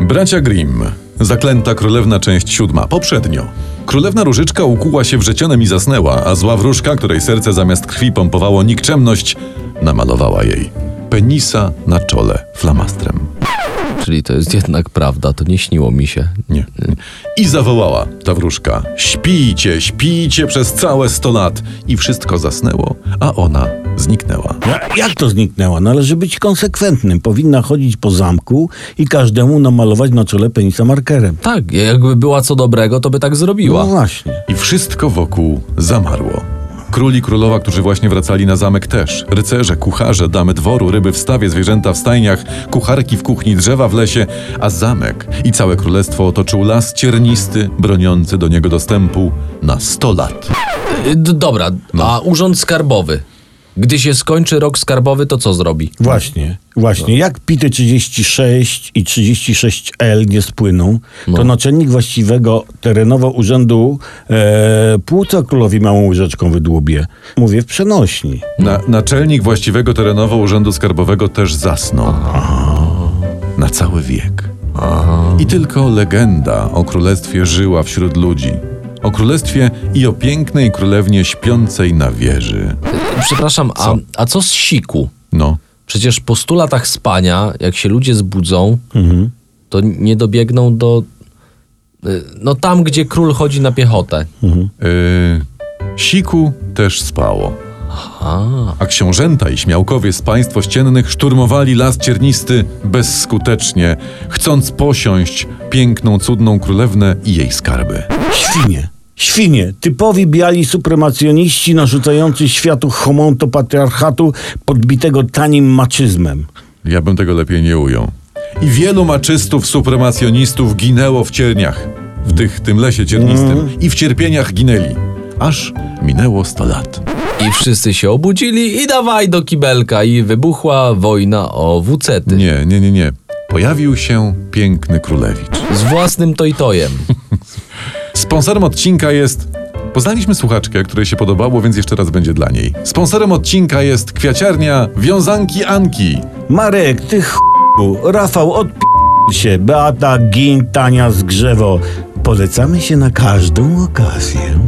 Bracia Grimm. Zaklęta królewna część siódma. Poprzednio. Królewna Różyczka ukuła się wrzecionem i zasnęła, a zła wróżka, której serce zamiast krwi pompowało nikczemność, namalowała jej penisa na czole flamastrem. Czyli to jest jednak prawda, to nie śniło mi się. Nie. I zawołała ta wróżka: Śpijcie, śpijcie przez całe sto lat. I wszystko zasnęło, a ona zniknęła. Ja- Jak to zniknęła? Należy być konsekwentnym. Powinna chodzić po zamku i każdemu namalować na czole penisa markerem. Tak, jakby była co dobrego, to by tak zrobiła. No właśnie. I wszystko wokół zamarło. Król i królowa, którzy właśnie wracali na zamek też. Rycerze, kucharze, damy dworu, ryby w stawie, zwierzęta w stajniach, kucharki w kuchni, drzewa w lesie, a zamek i całe królestwo otoczył las ciernisty, broniący do niego dostępu na sto lat. Y, D- dobra, a urząd skarbowy? Gdy się skończy rok skarbowy, to co zrobi? Właśnie, właśnie. Jak pity 36 i 36L nie spłyną, to No. naczelnik właściwego terenowo urzędu e, płuca królowi małą łyżeczką wydłubie. Mówię w przenośni. Na, naczelnik właściwego terenowo urzędu skarbowego też zasnął. Na cały wiek. I tylko legenda o królestwie żyła wśród ludzi. O królestwie i o pięknej królewnie śpiącej na wieży. Przepraszam, a, a co z siku? No, Przecież po stu latach spania, jak się ludzie zbudzą, to nie dobiegną do. y, No tam, gdzie król chodzi na piechotę. Yy, Siku też spało. A, A książęta i śmiałkowie z państw ościennych szturmowali las ciernisty bezskutecznie, chcąc posiąść piękną, cudną królewnę i jej skarby. Świnie. Świnie, typowi biali supremacjoniści narzucający światu homonto patriarchatu podbitego tanim maczyzmem. Ja bym tego lepiej nie ujął. I wielu maczystów, supremacjonistów ginęło w cierniach, w tych, tym lesie ciernistym, i w cierpieniach ginęli, aż minęło sto lat. I wszyscy się obudzili i dawaj do kibelka i wybuchła wojna o wucety. Nie, nie, nie, nie. Pojawił się piękny królewicz. Z własnym tojtojem. Sponsorem odcinka jest. Poznaliśmy słuchaczkę, której się podobało, więc jeszcze raz będzie dla niej. Sponsorem odcinka jest kwiaciarnia Wiązanki Anki. Marek, ty ch... Rafał, odp... się. Beata, Gin, Tania, Zgrzewo. Polecamy się na każdą okazję.